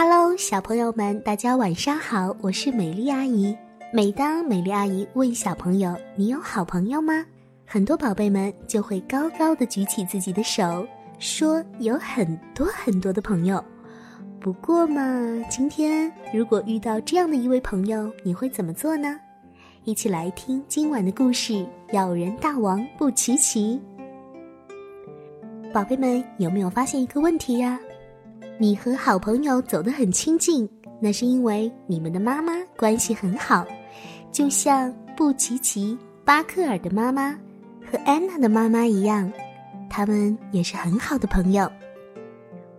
Hello，小朋友们，大家晚上好，我是美丽阿姨。每当美丽阿姨问小朋友：“你有好朋友吗？”很多宝贝们就会高高的举起自己的手，说有很多很多的朋友。不过嘛，今天如果遇到这样的一位朋友，你会怎么做呢？一起来听今晚的故事《咬人大王布奇奇》。宝贝们有没有发现一个问题呀？你和好朋友走得很亲近，那是因为你们的妈妈关系很好，就像布奇奇、巴克尔的妈妈和安娜的妈妈一样，他们也是很好的朋友。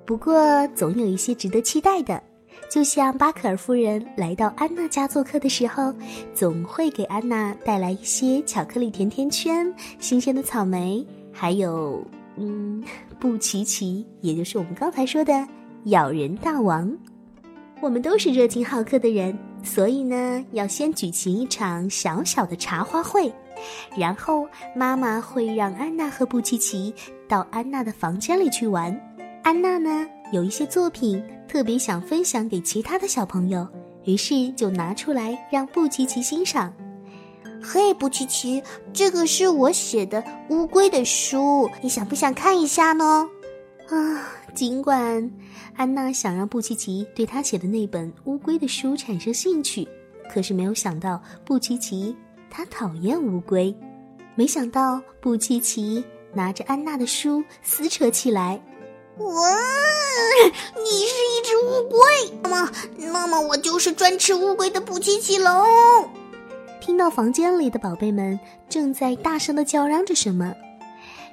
不过，总有一些值得期待的，就像巴克尔夫人来到安娜家做客的时候，总会给安娜带来一些巧克力甜甜圈、新鲜的草莓，还有，嗯，布奇奇，也就是我们刚才说的。咬人大王，我们都是热情好客的人，所以呢，要先举行一场小小的茶话会，然后妈妈会让安娜和布奇奇到安娜的房间里去玩。安娜呢，有一些作品特别想分享给其他的小朋友，于是就拿出来让布奇奇欣赏。嘿，布奇奇，这个是我写的乌龟的书，你想不想看一下呢？啊，尽管安娜想让布奇奇对她写的那本乌龟的书产生兴趣，可是没有想到布奇奇他讨厌乌龟。没想到布奇奇拿着安娜的书撕扯起来。哇，你是一只乌龟？妈妈，妈妈，我就是专吃乌龟的布奇奇龙！听到房间里的宝贝们正在大声的叫嚷着什么，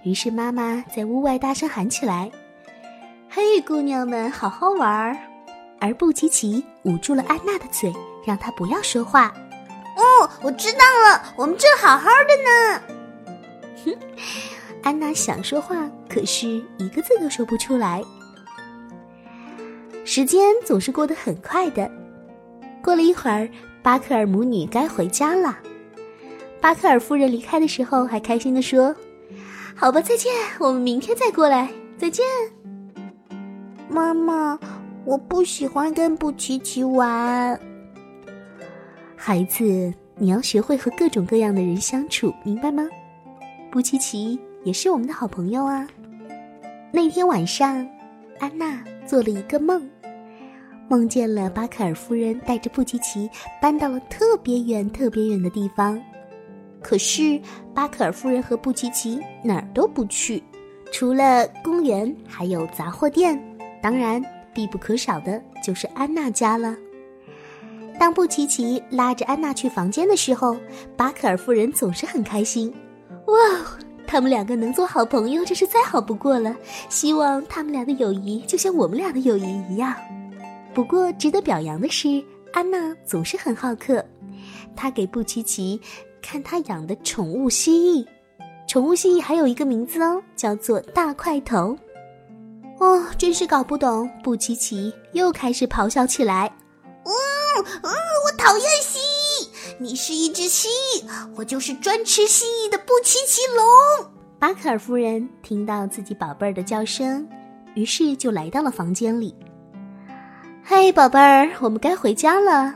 于是妈妈在屋外大声喊起来。嘿，姑娘们，好好玩儿！而布奇奇捂住了安娜的嘴，让她不要说话。哦，我知道了，我们正好好的呢。哼，安娜想说话，可是一个字都说不出来。时间总是过得很快的。过了一会儿，巴克尔母女该回家了。巴克尔夫人离开的时候，还开心的说：“好吧，再见，我们明天再过来，再见。”妈妈，我不喜欢跟布奇奇玩。孩子，你要学会和各种各样的人相处，明白吗？布奇奇也是我们的好朋友啊。那天晚上，安娜做了一个梦，梦见了巴克尔夫人带着布奇奇搬到了特别远、特别远的地方。可是巴克尔夫人和布奇奇哪儿都不去，除了公园，还有杂货店。当然，必不可少的就是安娜家了。当布奇奇拉着安娜去房间的时候，巴克尔夫人总是很开心。哇，他们两个能做好朋友，真是再好不过了。希望他们俩的友谊就像我们俩的友谊一样。不过，值得表扬的是，安娜总是很好客。她给布奇奇看她养的宠物蜥蜴，宠物蜥蜴还有一个名字哦，叫做大块头。哦，真是搞不懂！布奇奇又开始咆哮起来。嗯嗯，我讨厌蜥蜴！你是一只蜥蜴，我就是专吃蜥蜴的布奇奇龙。巴克尔夫人听到自己宝贝儿的叫声，于是就来到了房间里。嘿，宝贝儿，我们该回家了。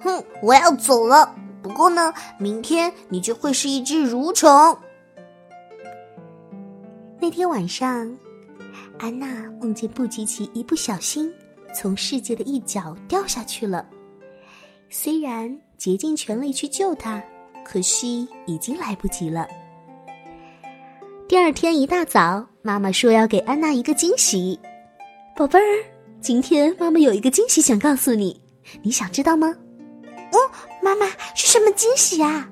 哼，我要走了。不过呢，明天你就会是一只蠕虫。那天晚上。安娜梦见布奇奇一不小心从世界的一角掉下去了，虽然竭尽全力去救他，可惜已经来不及了。第二天一大早，妈妈说要给安娜一个惊喜，宝贝儿，今天妈妈有一个惊喜想告诉你，你想知道吗？哦，妈妈是什么惊喜啊？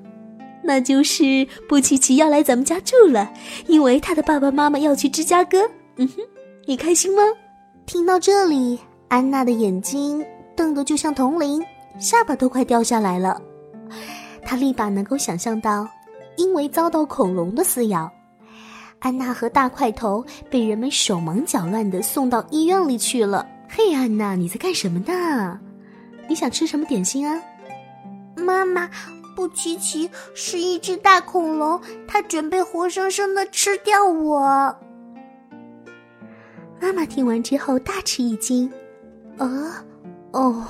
那就是布奇奇要来咱们家住了，因为他的爸爸妈妈要去芝加哥。嗯哼。你开心吗？听到这里，安娜的眼睛瞪得就像铜铃，下巴都快掉下来了。她立马能够想象到，因为遭到恐龙的撕咬，安娜和大块头被人们手忙脚乱的送到医院里去了。嘿，安娜，你在干什么呢？你想吃什么点心啊？妈妈，布奇奇是一只大恐龙，它准备活生生的吃掉我。妈妈听完之后大吃一惊，啊，哦，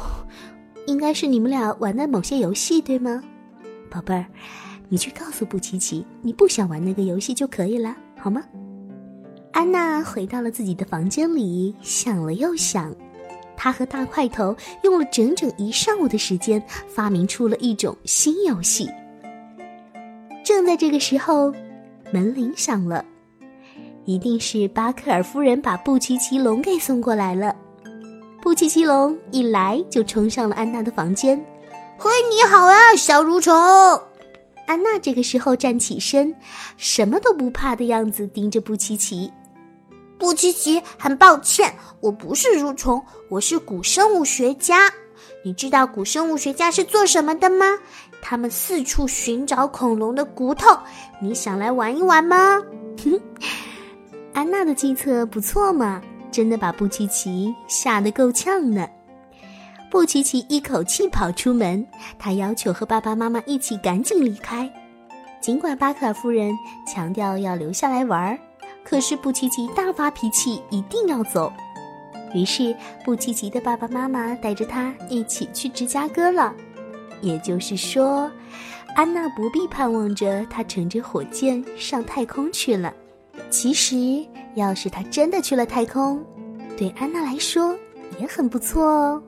应该是你们俩玩的某些游戏，对吗？宝贝儿，你去告诉布奇奇，你不想玩那个游戏就可以了，好吗？安娜回到了自己的房间里，想了又想，她和大块头用了整整一上午的时间，发明出了一种新游戏。正在这个时候，门铃响了，一定是巴克尔夫人把布奇奇龙给送过来了。布奇奇龙一来就冲上了安娜的房间，“嘿，你好啊，小蠕虫！”安娜这个时候站起身，什么都不怕的样子，盯着布奇奇。布奇奇，很抱歉，我不是蠕虫，我是古生物学家。你知道古生物学家是做什么的吗？他们四处寻找恐龙的骨头。你想来玩一玩吗？哼安娜的计策不错嘛。真的把布奇奇吓得够呛呢。布奇奇一口气跑出门，他要求和爸爸妈妈一起赶紧离开。尽管巴克尔夫人强调要留下来玩，可是布奇奇大发脾气，一定要走。于是布奇奇的爸爸妈妈带着他一起去芝加哥了。也就是说，安娜不必盼望着他乘着火箭上太空去了。其实。要是他真的去了太空，对安娜来说也很不错哦。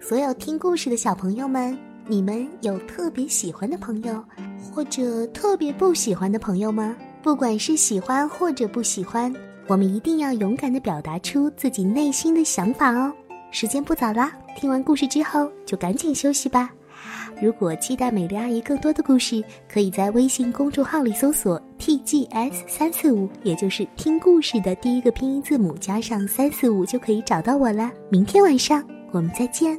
所有听故事的小朋友们，你们有特别喜欢的朋友，或者特别不喜欢的朋友吗？不管是喜欢或者不喜欢，我们一定要勇敢的表达出自己内心的想法哦。时间不早啦，听完故事之后就赶紧休息吧。如果期待美丽阿姨更多的故事，可以在微信公众号里搜索 “tgs 三四五”，也就是听故事的第一个拼音字母加上三四五，就可以找到我了。明天晚上我们再见。